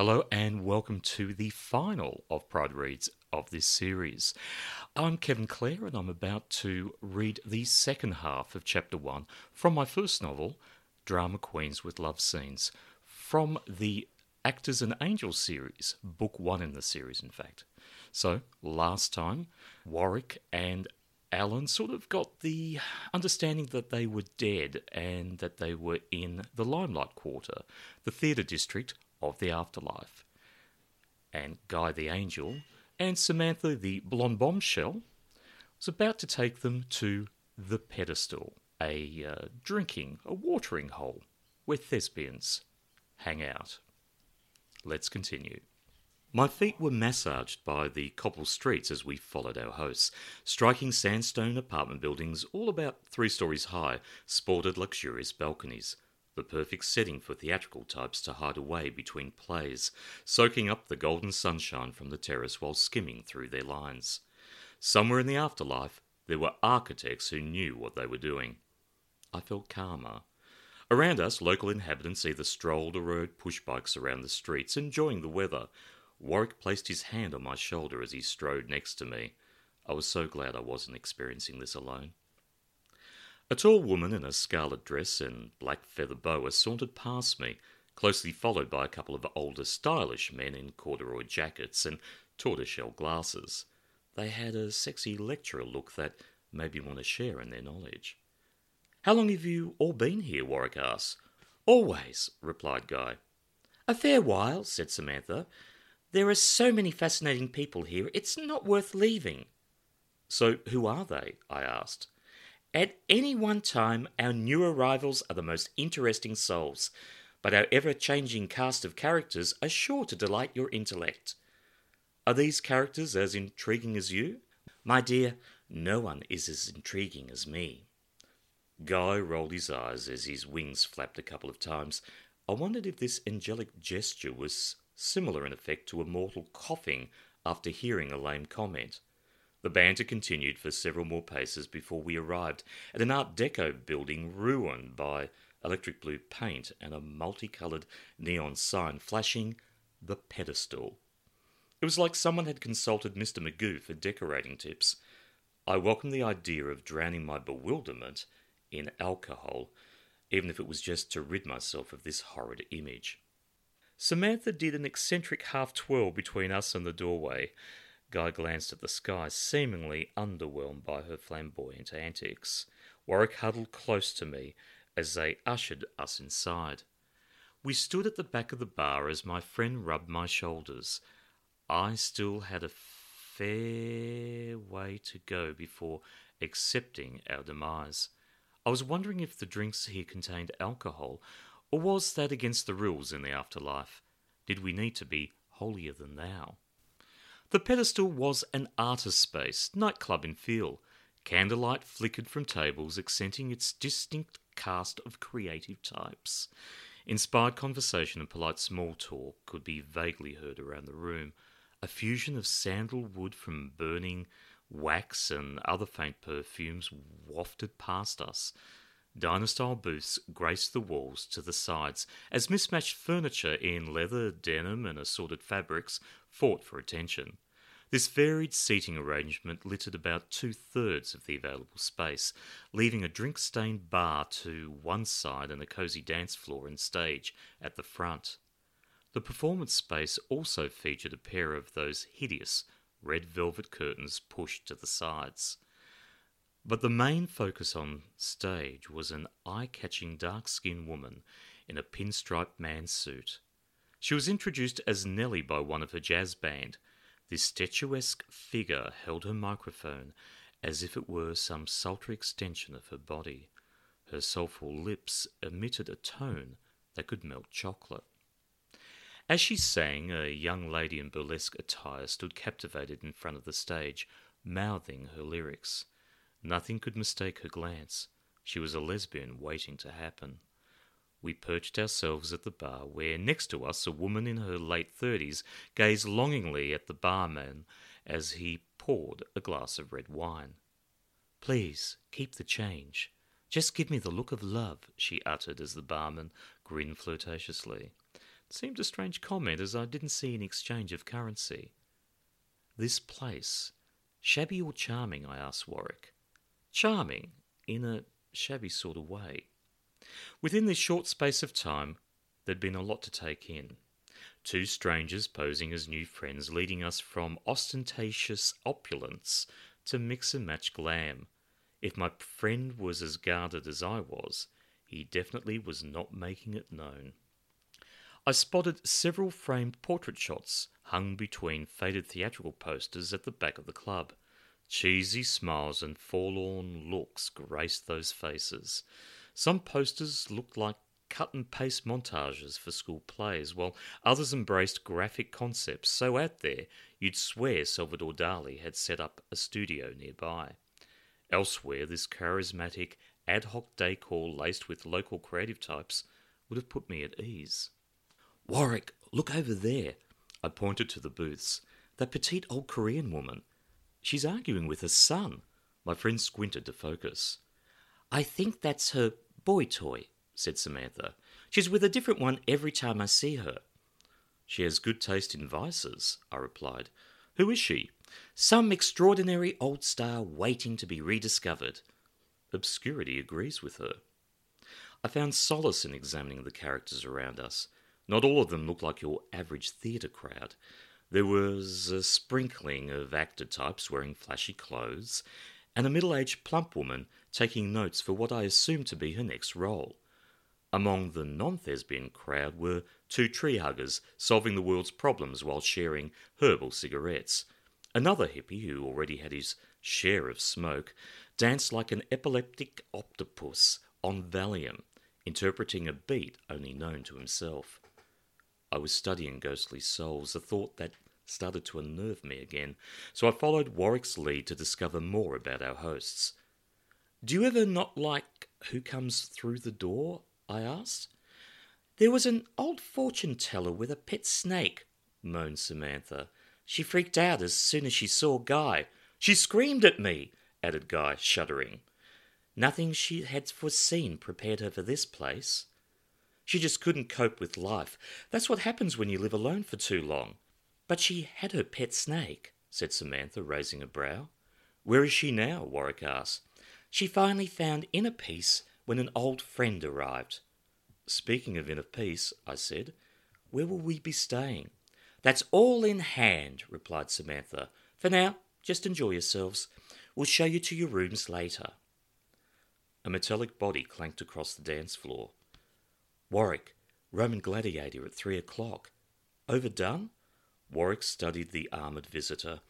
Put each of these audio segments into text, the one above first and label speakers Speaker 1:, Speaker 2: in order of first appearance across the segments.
Speaker 1: Hello and welcome to the final of Pride Reads of this series. I'm Kevin Klehr and I'm about to read the second half of chapter one from my first novel, Drama Queens with Love Scenes, from the Actors and Angels series, book one in the series, in fact. So, last time, Warwick and Allan sort of got the understanding that they were dead and that they were in the Limelight Quarter, the theatre district of the afterlife. And Guy the Angel and Samantha the blonde bombshell was about to take them to the pedestal, a uh, drinking, a watering hole where thespians hang out. Let's continue. My feet were massaged by the cobble streets as we followed our hosts. Striking sandstone apartment buildings, all about three stories high, sported luxurious balconies. The perfect setting for theatrical types to hide away between plays, soaking up the golden sunshine from the terrace while skimming through their lines. Somewhere in the afterlife, there were architects who knew what they were doing. I felt calmer. Around us, local inhabitants either strolled or rode push bikes around the streets, enjoying the weather, Warwick placed his hand on my shoulder as he strode next to me. I was so glad I wasn't experiencing this alone. A tall woman in a scarlet dress and black feather boa sauntered past me, closely followed by a couple of older, stylish men in corduroy jackets and tortoiseshell glasses. They had a sexy lecturer look that made me want to share in their knowledge. How long have you all been here? Warwick asked. Always, replied Guy. A fair while, said Samantha. There are so many fascinating people here, it's not worth leaving. So, who are they? I asked. At any one time, our new arrivals are the most interesting souls, but our ever changing cast of characters are sure to delight your intellect. Are these characters as intriguing as you? My dear, no one is as intriguing as me. Guy rolled his eyes as his wings flapped a couple of times. I wondered if this angelic gesture was similar in effect to a mortal coughing after hearing a lame comment. The banter continued for several more paces before we arrived at an Art Deco building ruined by electric blue paint and a multicoloured neon sign flashing the pedestal. It was like someone had consulted Mr. Magoo for decorating tips. I welcomed the idea of drowning my bewilderment in alcohol, even if it was just to rid myself of this horrid image. Samantha did an eccentric half twirl between us and the doorway. Guy glanced at the sky, seemingly underwhelmed by her flamboyant antics. Warwick huddled close to me as they ushered us inside. We stood at the back of the bar as my friend rubbed my shoulders. I still had a fair way to go before accepting our demise. I was wondering if the drinks here contained alcohol or was that against the rules in the afterlife? Did we need to be holier than thou? The pedestal was an artist space, nightclub in feel. Candlelight flickered from tables, accenting its distinct cast of creative types. Inspired conversation and polite small talk could be vaguely heard around the room. A fusion of sandalwood from burning wax and other faint perfumes wafted past us. Style booths graced the walls to the sides as mismatched furniture in leather, denim, and assorted fabrics fought for attention. This varied seating arrangement littered about two thirds of the available space, leaving a drink stained bar to one side and a cosy dance floor and stage at the front. The performance space also featured a pair of those hideous red velvet curtains pushed to the sides. But the main focus on stage was an eye catching dark skinned woman in a pinstriped man's suit. She was introduced as Nellie by one of her jazz band. This statuesque figure held her microphone as if it were some sultry extension of her body. Her soulful lips emitted a tone that could melt chocolate. As she sang, a young lady in burlesque attire stood captivated in front of the stage, mouthing her lyrics. Nothing could mistake her glance. She was a lesbian waiting to happen. We perched ourselves at the bar, where next to us a woman in her late thirties gazed longingly at the barman as he poured a glass of red wine. Please, keep the change. Just give me the look of love, she uttered as the barman grinned flirtatiously. It seemed a strange comment as I didn't see an exchange of currency. This place, shabby or charming? I asked Warwick. Charming, in a shabby sort of way. Within this short space of time, there'd been a lot to take in. Two strangers posing as new friends, leading us from ostentatious opulence to mix and match glam. If my friend was as guarded as I was, he definitely was not making it known. I spotted several framed portrait shots hung between faded theatrical posters at the back of the club. Cheesy smiles and forlorn looks graced those faces. Some posters looked like cut and paste montages for school plays, while others embraced graphic concepts so out there you'd swear Salvador Dali had set up a studio nearby. Elsewhere, this charismatic, ad hoc decor laced with local creative types would have put me at ease. Warwick, look over there. I pointed to the booths. That petite old Korean woman. She's arguing with her son. My friend squinted to focus. I think that's her boy toy, said Samantha. She's with a different one every time I see her. She has good taste in vices, I replied. Who is she? Some extraordinary old star waiting to be rediscovered. Obscurity agrees with her. I found solace in examining the characters around us. Not all of them looked like your average theatre crowd. There was a sprinkling of actor types wearing flashy clothes, and a middle aged plump woman taking notes for what I assumed to be her next role. Among the non thespian crowd were two tree huggers solving the world's problems while sharing herbal cigarettes. Another hippie, who already had his share of smoke, danced like an epileptic octopus on Valium, interpreting a beat only known to himself. I was studying ghostly souls, a thought that started to unnerve me again, so I followed Warwick's lead to discover more about our hosts. Do you ever not like who comes through the door? I asked. There was an old fortune teller with a pet snake, moaned Samantha. She freaked out as soon as she saw Guy. She screamed at me, added Guy, shuddering. Nothing she had foreseen prepared her for this place. She just couldn't cope with life. That's what happens when you live alone for too long. But she had her pet snake, said Samantha, raising a brow. Where is she now? Warwick asked. She finally found inner peace when an old friend arrived. Speaking of inner peace, I said, where will we be staying? That's all in hand, replied Samantha. For now, just enjoy yourselves. We'll show you to your rooms later. A metallic body clanked across the dance floor. Warwick, Roman gladiator at three o'clock. Overdone? Warwick studied the armoured visitor,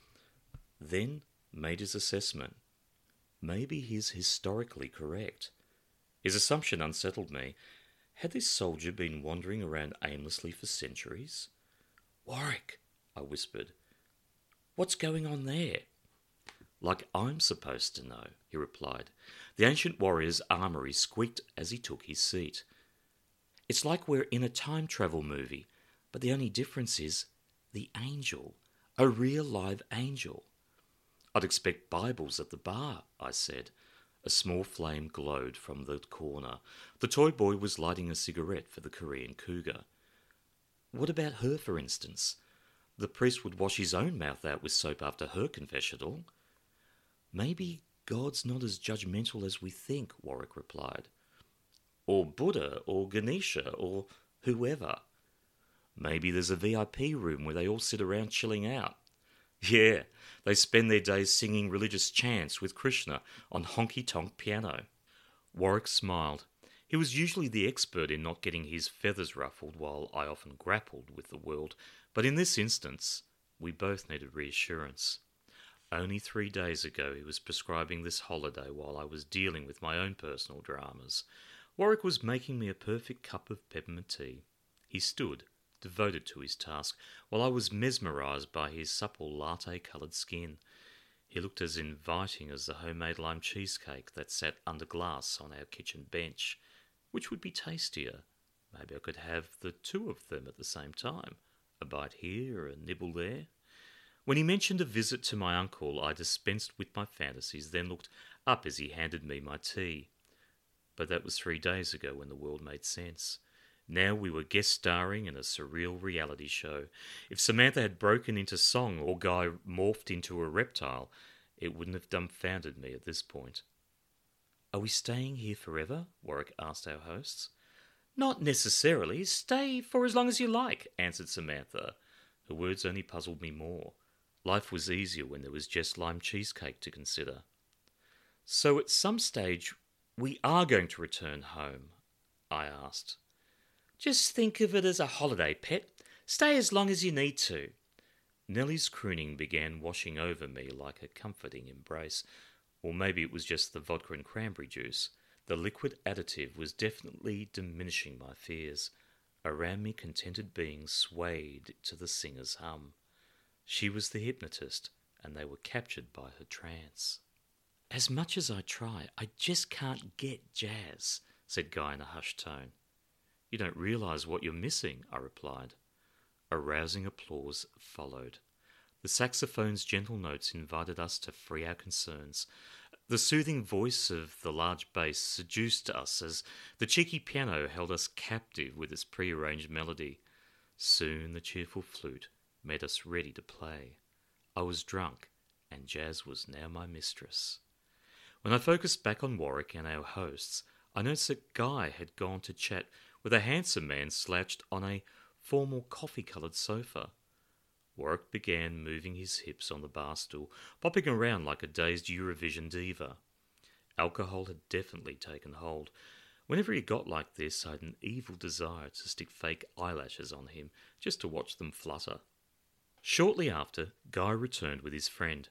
Speaker 1: then made his assessment. Maybe he's historically correct. His assumption unsettled me. Had this soldier been wandering around aimlessly for centuries? Warwick, I whispered, what's going on there? Like I'm supposed to know, he replied. The ancient warrior's armoury squeaked as he took his seat. It's like we're in a time travel movie, but the only difference is the angel, a real live angel. I'd expect Bibles at the bar, I said. A small flame glowed from the corner. The toy boy was lighting a cigarette for the Korean cougar. What about her, for instance? The priest would wash his own mouth out with soap after her confessional. Maybe God's not as judgmental as we think, Warwick replied or Buddha or Ganesha or whoever. Maybe there's a VIP room where they all sit around chilling out. Yeah, they spend their days singing religious chants with Krishna on honky tonk piano. Warwick smiled. He was usually the expert in not getting his feathers ruffled, while I often grappled with the world, but in this instance, we both needed reassurance. Only three days ago, he was prescribing this holiday while I was dealing with my own personal dramas. Warwick was making me a perfect cup of peppermint tea. He stood, devoted to his task, while I was mesmerized by his supple latte coloured skin. He looked as inviting as the homemade lime cheesecake that sat under glass on our kitchen bench. Which would be tastier? Maybe I could have the two of them at the same time. A bite here, a nibble there. When he mentioned a visit to my uncle, I dispensed with my fantasies, then looked up as he handed me my tea. But that was three days ago when the world made sense. Now we were guest starring in a surreal reality show. If Samantha had broken into song or Guy morphed into a reptile, it wouldn't have dumbfounded me at this point. Are we staying here forever? Warwick asked our hosts. Not necessarily. Stay for as long as you like, answered Samantha. Her words only puzzled me more. Life was easier when there was just lime cheesecake to consider. So at some stage, we are going to return home? I asked. Just think of it as a holiday, pet. Stay as long as you need to. Nellie's crooning began washing over me like a comforting embrace, or maybe it was just the vodka and cranberry juice. The liquid additive was definitely diminishing my fears. Around me, contented beings swayed to the singer's hum. She was the hypnotist, and they were captured by her trance. As much as I try, I just can't get jazz, said Guy in a hushed tone. You don't realize what you're missing, I replied. A rousing applause followed. The saxophone's gentle notes invited us to free our concerns. The soothing voice of the large bass seduced us as the cheeky piano held us captive with its prearranged melody. Soon the cheerful flute made us ready to play. I was drunk, and jazz was now my mistress. When I focused back on Warwick and our hosts, I noticed that Guy had gone to chat with a handsome man slouched on a formal coffee coloured sofa. Warwick began moving his hips on the bar stool, popping around like a dazed Eurovision diva. Alcohol had definitely taken hold. Whenever he got like this, I had an evil desire to stick fake eyelashes on him just to watch them flutter. Shortly after, Guy returned with his friend.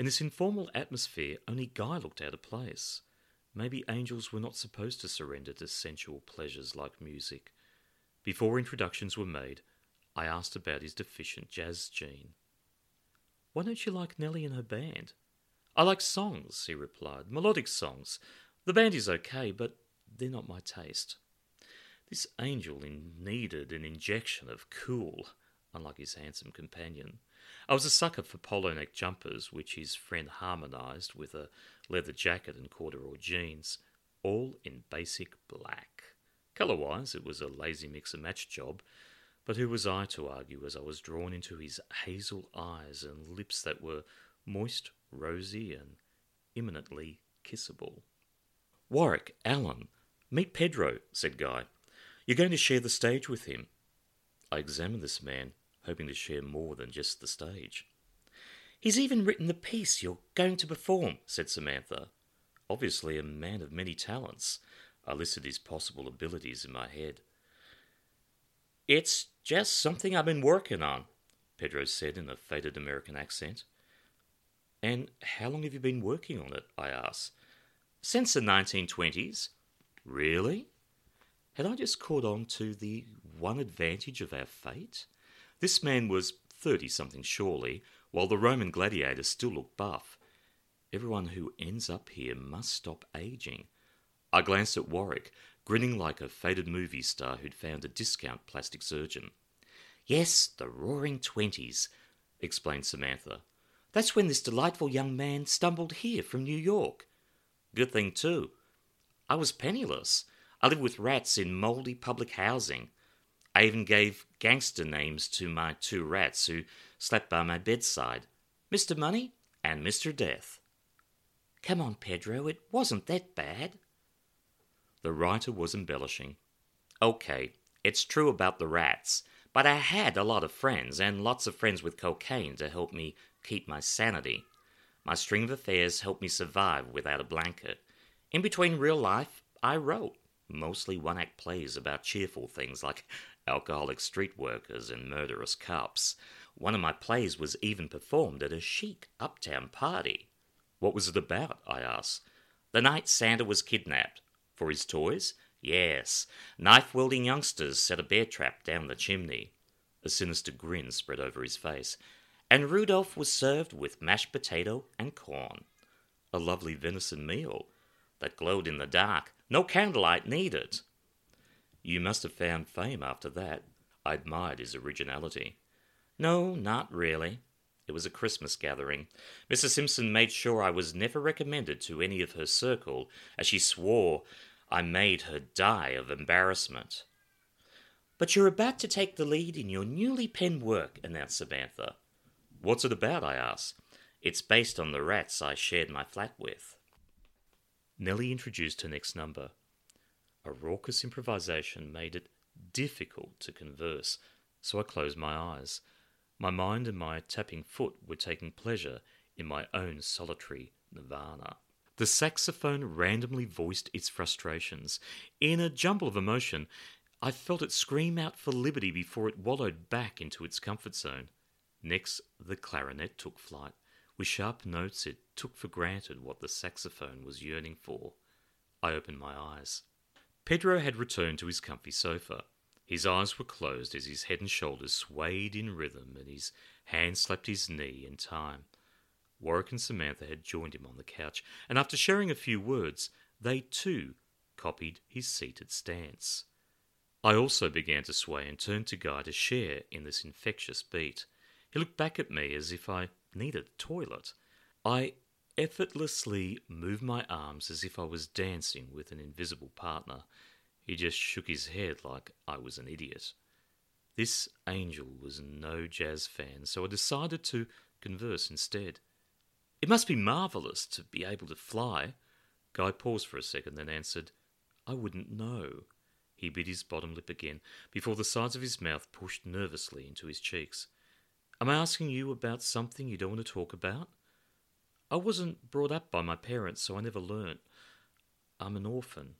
Speaker 1: In this informal atmosphere, only Guy looked out of place. Maybe angels were not supposed to surrender to sensual pleasures like music. Before introductions were made, I asked about his deficient jazz gene. Why don't you like Nellie and her band? I like songs, he replied, melodic songs. The band is okay, but they're not my taste. This angel needed an injection of cool, unlike his handsome companion. I was a sucker for polo neck jumpers, which his friend harmonized with a leather jacket and corduroy jeans, all in basic black. Colour wise, it was a lazy mix and match job, but who was I to argue as I was drawn into his hazel eyes and lips that were moist, rosy, and imminently kissable? Warwick, Allan, meet Pedro, said Guy. You're going to share the stage with him. I examined this man hoping to share more than just the stage. He's even written the piece you're going to perform, said Samantha. Obviously, a man of many talents. I listed his possible abilities in my head. It's just something I've been working on, Pedro said in a faded American accent. And how long have you been working on it? I asked. Since the 1920s. Really? Had I just caught on to the one advantage of our fate? This man was thirty something surely, while the Roman gladiators still looked buff. Everyone who ends up here must stop aging. I glanced at Warwick, grinning like a faded movie star who'd found a discount plastic surgeon. Yes, the roaring twenties, explained Samantha. That's when this delightful young man stumbled here from New York. Good thing, too. I was penniless. I lived with rats in mouldy public housing. I even gave gangster names to my two rats who slept by my bedside Mr. Money and Mr. Death. Come on, Pedro, it wasn't that bad. The writer was embellishing. Okay, it's true about the rats, but I had a lot of friends, and lots of friends with cocaine to help me keep my sanity. My string of affairs helped me survive without a blanket. In between real life, I wrote, mostly one act plays about cheerful things like alcoholic street workers, and murderous cops. One of my plays was even performed at a chic uptown party. What was it about? I asked. The night Santa was kidnapped. For his toys? Yes. Knife wielding youngsters set a bear trap down the chimney. A sinister grin spread over his face. And Rudolph was served with mashed potato and corn. A lovely venison meal that glowed in the dark. No candlelight needed. You must have found fame after that. I admired his originality. No, not really. It was a Christmas gathering. Mrs. Simpson made sure I was never recommended to any of her circle, as she swore I made her die of embarrassment. But you're about to take the lead in your newly penned work, announced Samantha. What's it about? I asked. It's based on the rats I shared my flat with. Nellie introduced her next number. A raucous improvisation made it difficult to converse, so I closed my eyes. My mind and my tapping foot were taking pleasure in my own solitary nirvana. The saxophone randomly voiced its frustrations. In a jumble of emotion, I felt it scream out for liberty before it wallowed back into its comfort zone. Next, the clarinet took flight. With sharp notes, it took for granted what the saxophone was yearning for. I opened my eyes. Pedro had returned to his comfy sofa. His eyes were closed as his head and shoulders swayed in rhythm and his hand slapped his knee in time. Warwick and Samantha had joined him on the couch, and after sharing a few words, they too copied his seated stance. I also began to sway and turned to Guy to share in this infectious beat. He looked back at me as if I needed a toilet. I effortlessly move my arms as if I was dancing with an invisible partner. He just shook his head like I was an idiot. This angel was no jazz fan, so I decided to converse instead. It must be marvellous to be able to fly. Guy paused for a second, then answered, I wouldn't know. He bit his bottom lip again before the sides of his mouth pushed nervously into his cheeks. Am I asking you about something you don't want to talk about? I wasn't brought up by my parents, so I never learnt. I'm an orphan.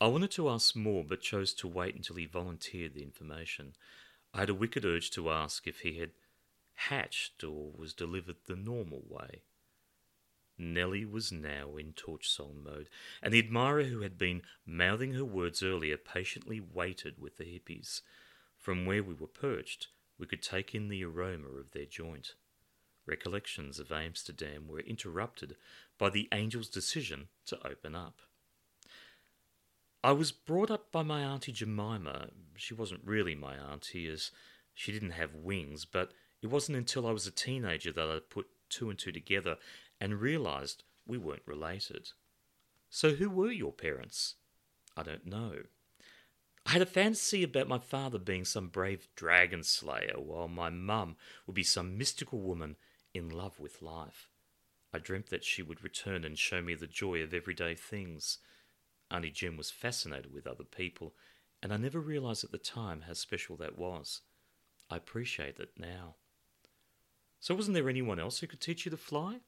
Speaker 1: I wanted to ask more, but chose to wait until he volunteered the information. I had a wicked urge to ask if he had hatched or was delivered the normal way. Nellie was now in torch song mode, and the admirer who had been mouthing her words earlier patiently waited with the hippies. From where we were perched, we could take in the aroma of their joint. Recollections of Amsterdam were interrupted by the angel's decision to open up. I was brought up by my Auntie Jemima. She wasn't really my auntie, as she didn't have wings, but it wasn't until I was a teenager that I put two and two together and realised we weren't related. So, who were your parents? I don't know. I had a fantasy about my father being some brave dragon slayer, while my mum would be some mystical woman in love with life. I dreamt that she would return and show me the joy of everyday things. Auntie Jim was fascinated with other people, and I never realised at the time how special that was. I appreciate it now. So, wasn't there anyone else who could teach you to fly?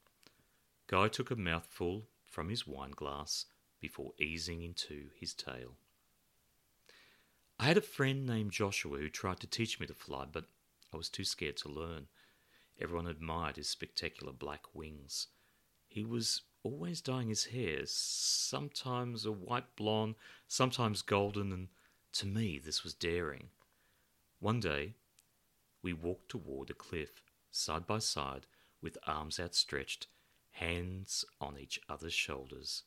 Speaker 1: Guy took a mouthful from his wine glass before easing into his tale. I had a friend named Joshua who tried to teach me to fly, but I was too scared to learn. Everyone admired his spectacular black wings. He was always dyeing his hair, sometimes a white blonde, sometimes golden, and to me this was daring. One day, we walked toward a cliff side by side, with arms outstretched, hands on each other's shoulders.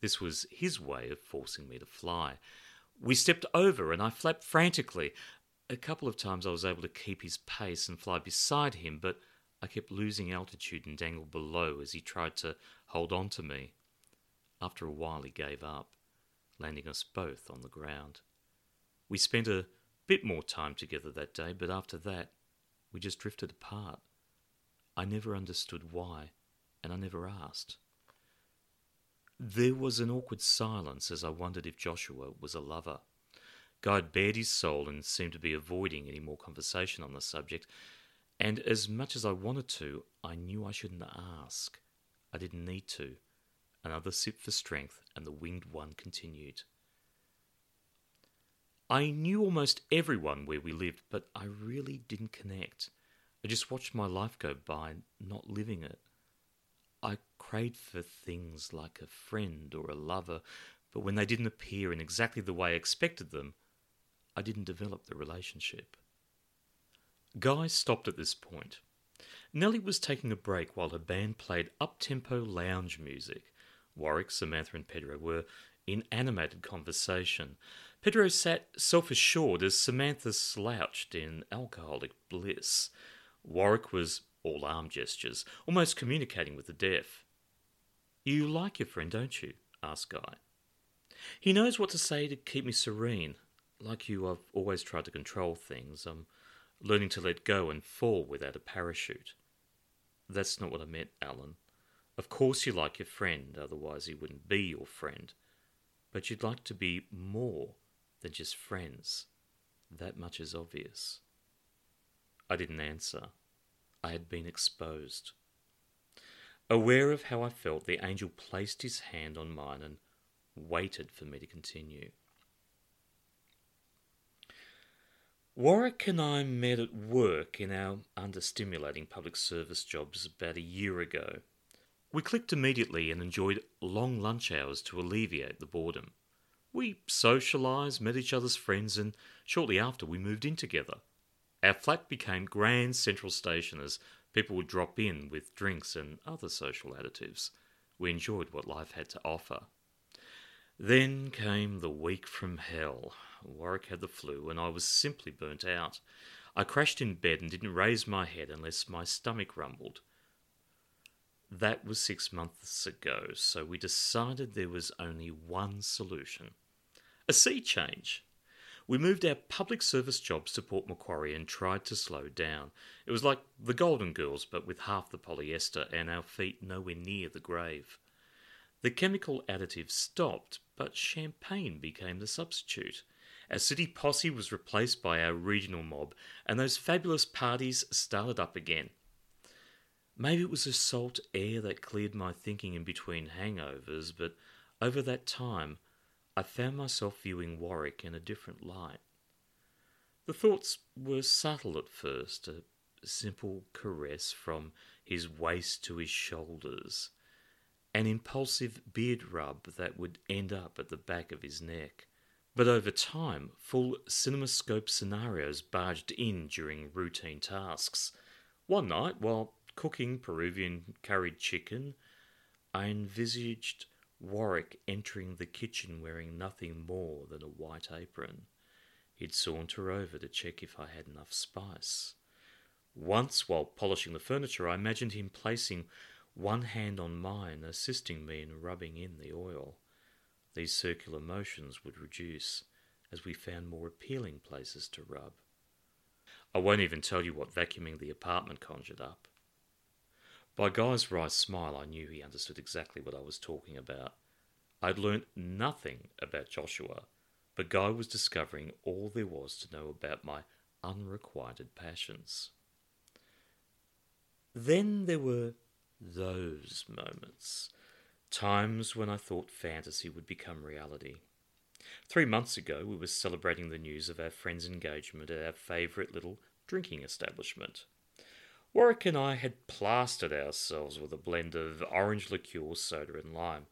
Speaker 1: This was his way of forcing me to fly. We stepped over, and I flapped frantically. A couple of times I was able to keep his pace and fly beside him, but I kept losing altitude and dangled below as he tried to hold on to me. After a while, he gave up, landing us both on the ground. We spent a bit more time together that day, but after that, we just drifted apart. I never understood why, and I never asked. There was an awkward silence as I wondered if Joshua was a lover. Guy bared his soul and seemed to be avoiding any more conversation on the subject, and as much as I wanted to, I knew I shouldn't ask. I didn't need to. Another sip for strength, and the winged one continued. I knew almost everyone where we lived, but I really didn't connect. I just watched my life go by, not living it. I craved for things like a friend or a lover, but when they didn't appear in exactly the way I expected them, I didn't develop the relationship. Guy stopped at this point. Nellie was taking a break while her band played up tempo lounge music. Warwick, Samantha, and Pedro were in animated conversation. Pedro sat self assured as Samantha slouched in alcoholic bliss. Warwick was all arm gestures, almost communicating with the deaf. You like your friend, don't you? asked Guy. He knows what to say to keep me serene, like you, I've always tried to control things. I'm learning to let go and fall without a parachute. That's not what I meant, Allan. Of course you like your friend, otherwise he wouldn't be your friend. But you'd like to be more than just friends. That much is obvious. I didn't answer. I had been exposed. Aware of how I felt, the angel placed his hand on mine and waited for me to continue. Warwick and I met at work in our understimulating public service jobs about a year ago. We clicked immediately and enjoyed long lunch hours to alleviate the boredom. We socialised, met each other's friends, and shortly after we moved in together. Our flat became Grand Central Station as people would drop in with drinks and other social additives. We enjoyed what life had to offer. Then came the week from hell. Warwick had the flu, and I was simply burnt out. I crashed in bed and didn't raise my head unless my stomach rumbled. That was six months ago, so we decided there was only one solution a sea change. We moved our public service jobs to Port Macquarie and tried to slow down. It was like the Golden Girls, but with half the polyester and our feet nowhere near the grave. The chemical additives stopped, but champagne became the substitute. Our city posse was replaced by our regional mob, and those fabulous parties started up again. Maybe it was the salt air that cleared my thinking in between hangovers, but over that time I found myself viewing Warwick in a different light. The thoughts were subtle at first, a simple caress from his waist to his shoulders an impulsive beard rub that would end up at the back of his neck. But over time, full cinemascope scenarios barged in during routine tasks. One night, while cooking Peruvian curried chicken, I envisaged Warwick entering the kitchen wearing nothing more than a white apron. He'd saunter over to check if I had enough spice. Once, while polishing the furniture, I imagined him placing one hand on mine, assisting me in rubbing in the oil. These circular motions would reduce as we found more appealing places to rub. I won't even tell you what vacuuming the apartment conjured up. By Guy's wry smile, I knew he understood exactly what I was talking about. I'd learnt nothing about Joshua, but Guy was discovering all there was to know about my unrequited passions. Then there were those moments. Times when I thought fantasy would become reality. Three months ago, we were celebrating the news of our friend's engagement at our favourite little drinking establishment. Warwick and I had plastered ourselves with a blend of orange liqueur, soda, and lime.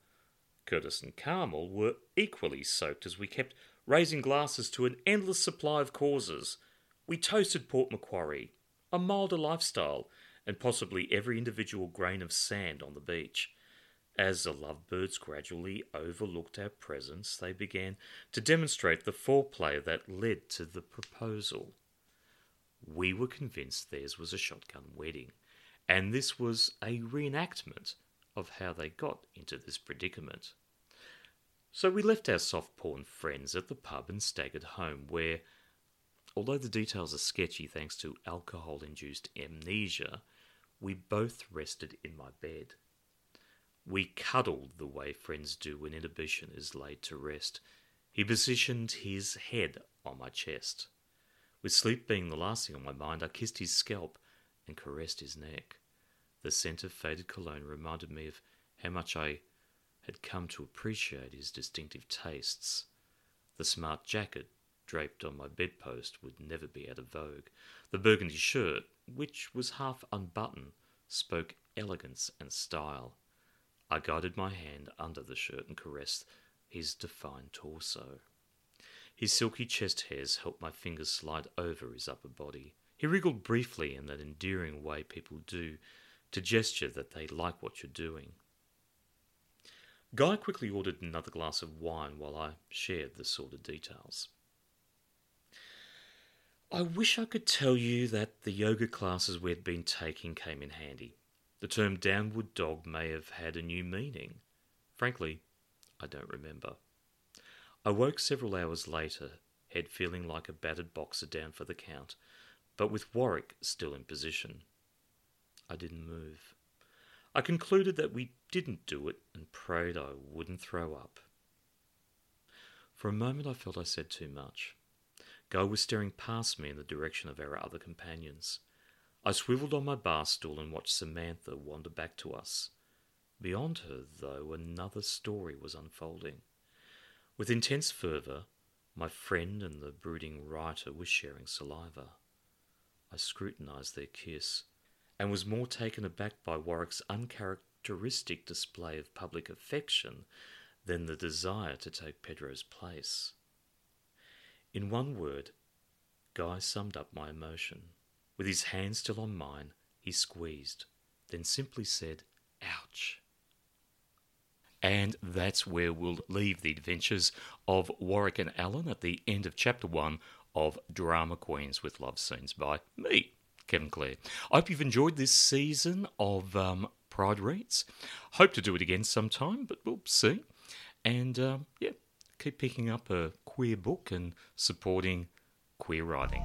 Speaker 1: Curtis and Carmel were equally soaked as we kept raising glasses to an endless supply of causes. We toasted Port Macquarie, a milder lifestyle, and possibly every individual grain of sand on the beach. As the lovebirds gradually overlooked our presence, they began to demonstrate the foreplay that led to the proposal. We were convinced theirs was a shotgun wedding, and this was a reenactment of how they got into this predicament. So we left our soft porn friends at the pub and staggered home, where, although the details are sketchy thanks to alcohol induced amnesia, we both rested in my bed. We cuddled the way friends do when inhibition is laid to rest. He positioned his head on my chest. With sleep being the last thing on my mind, I kissed his scalp and caressed his neck. The scent of faded cologne reminded me of how much I had come to appreciate his distinctive tastes. The smart jacket draped on my bedpost would never be out of vogue. The burgundy shirt, which was half unbuttoned, spoke elegance and style. I guided my hand under the shirt and caressed his defined torso. His silky chest hairs helped my fingers slide over his upper body. He wriggled briefly in that endearing way people do to gesture that they like what you're doing. Guy quickly ordered another glass of wine while I shared the sordid details. I wish I could tell you that the yoga classes we'd been taking came in handy. The term downward dog may have had a new meaning. Frankly, I don't remember. I woke several hours later head feeling like a battered boxer down for the count, but with Warwick still in position. I didn't move. I concluded that we didn't do it and prayed I wouldn't throw up. For a moment I felt I said too much. Guy was staring past me in the direction of our other companions. I swiveled on my bar stool and watched Samantha wander back to us. Beyond her, though, another story was unfolding. With intense fervour, my friend and the brooding writer were sharing saliva. I scrutinised their kiss, and was more taken aback by Warwick's uncharacteristic display of public affection than the desire to take Pedro's place. In one word, Guy summed up my emotion. With his hand still on mine, he squeezed, then simply said, Ouch. And that's where we'll leave the adventures of Warwick and Allan at the end of chapter one of Drama Queens with Love Scenes by me, Kevin Klehr. I hope you've enjoyed this season of um, Pride Reads. Hope to do it again sometime, but we'll see. And um, yeah, keep picking up a queer book and supporting queer writing.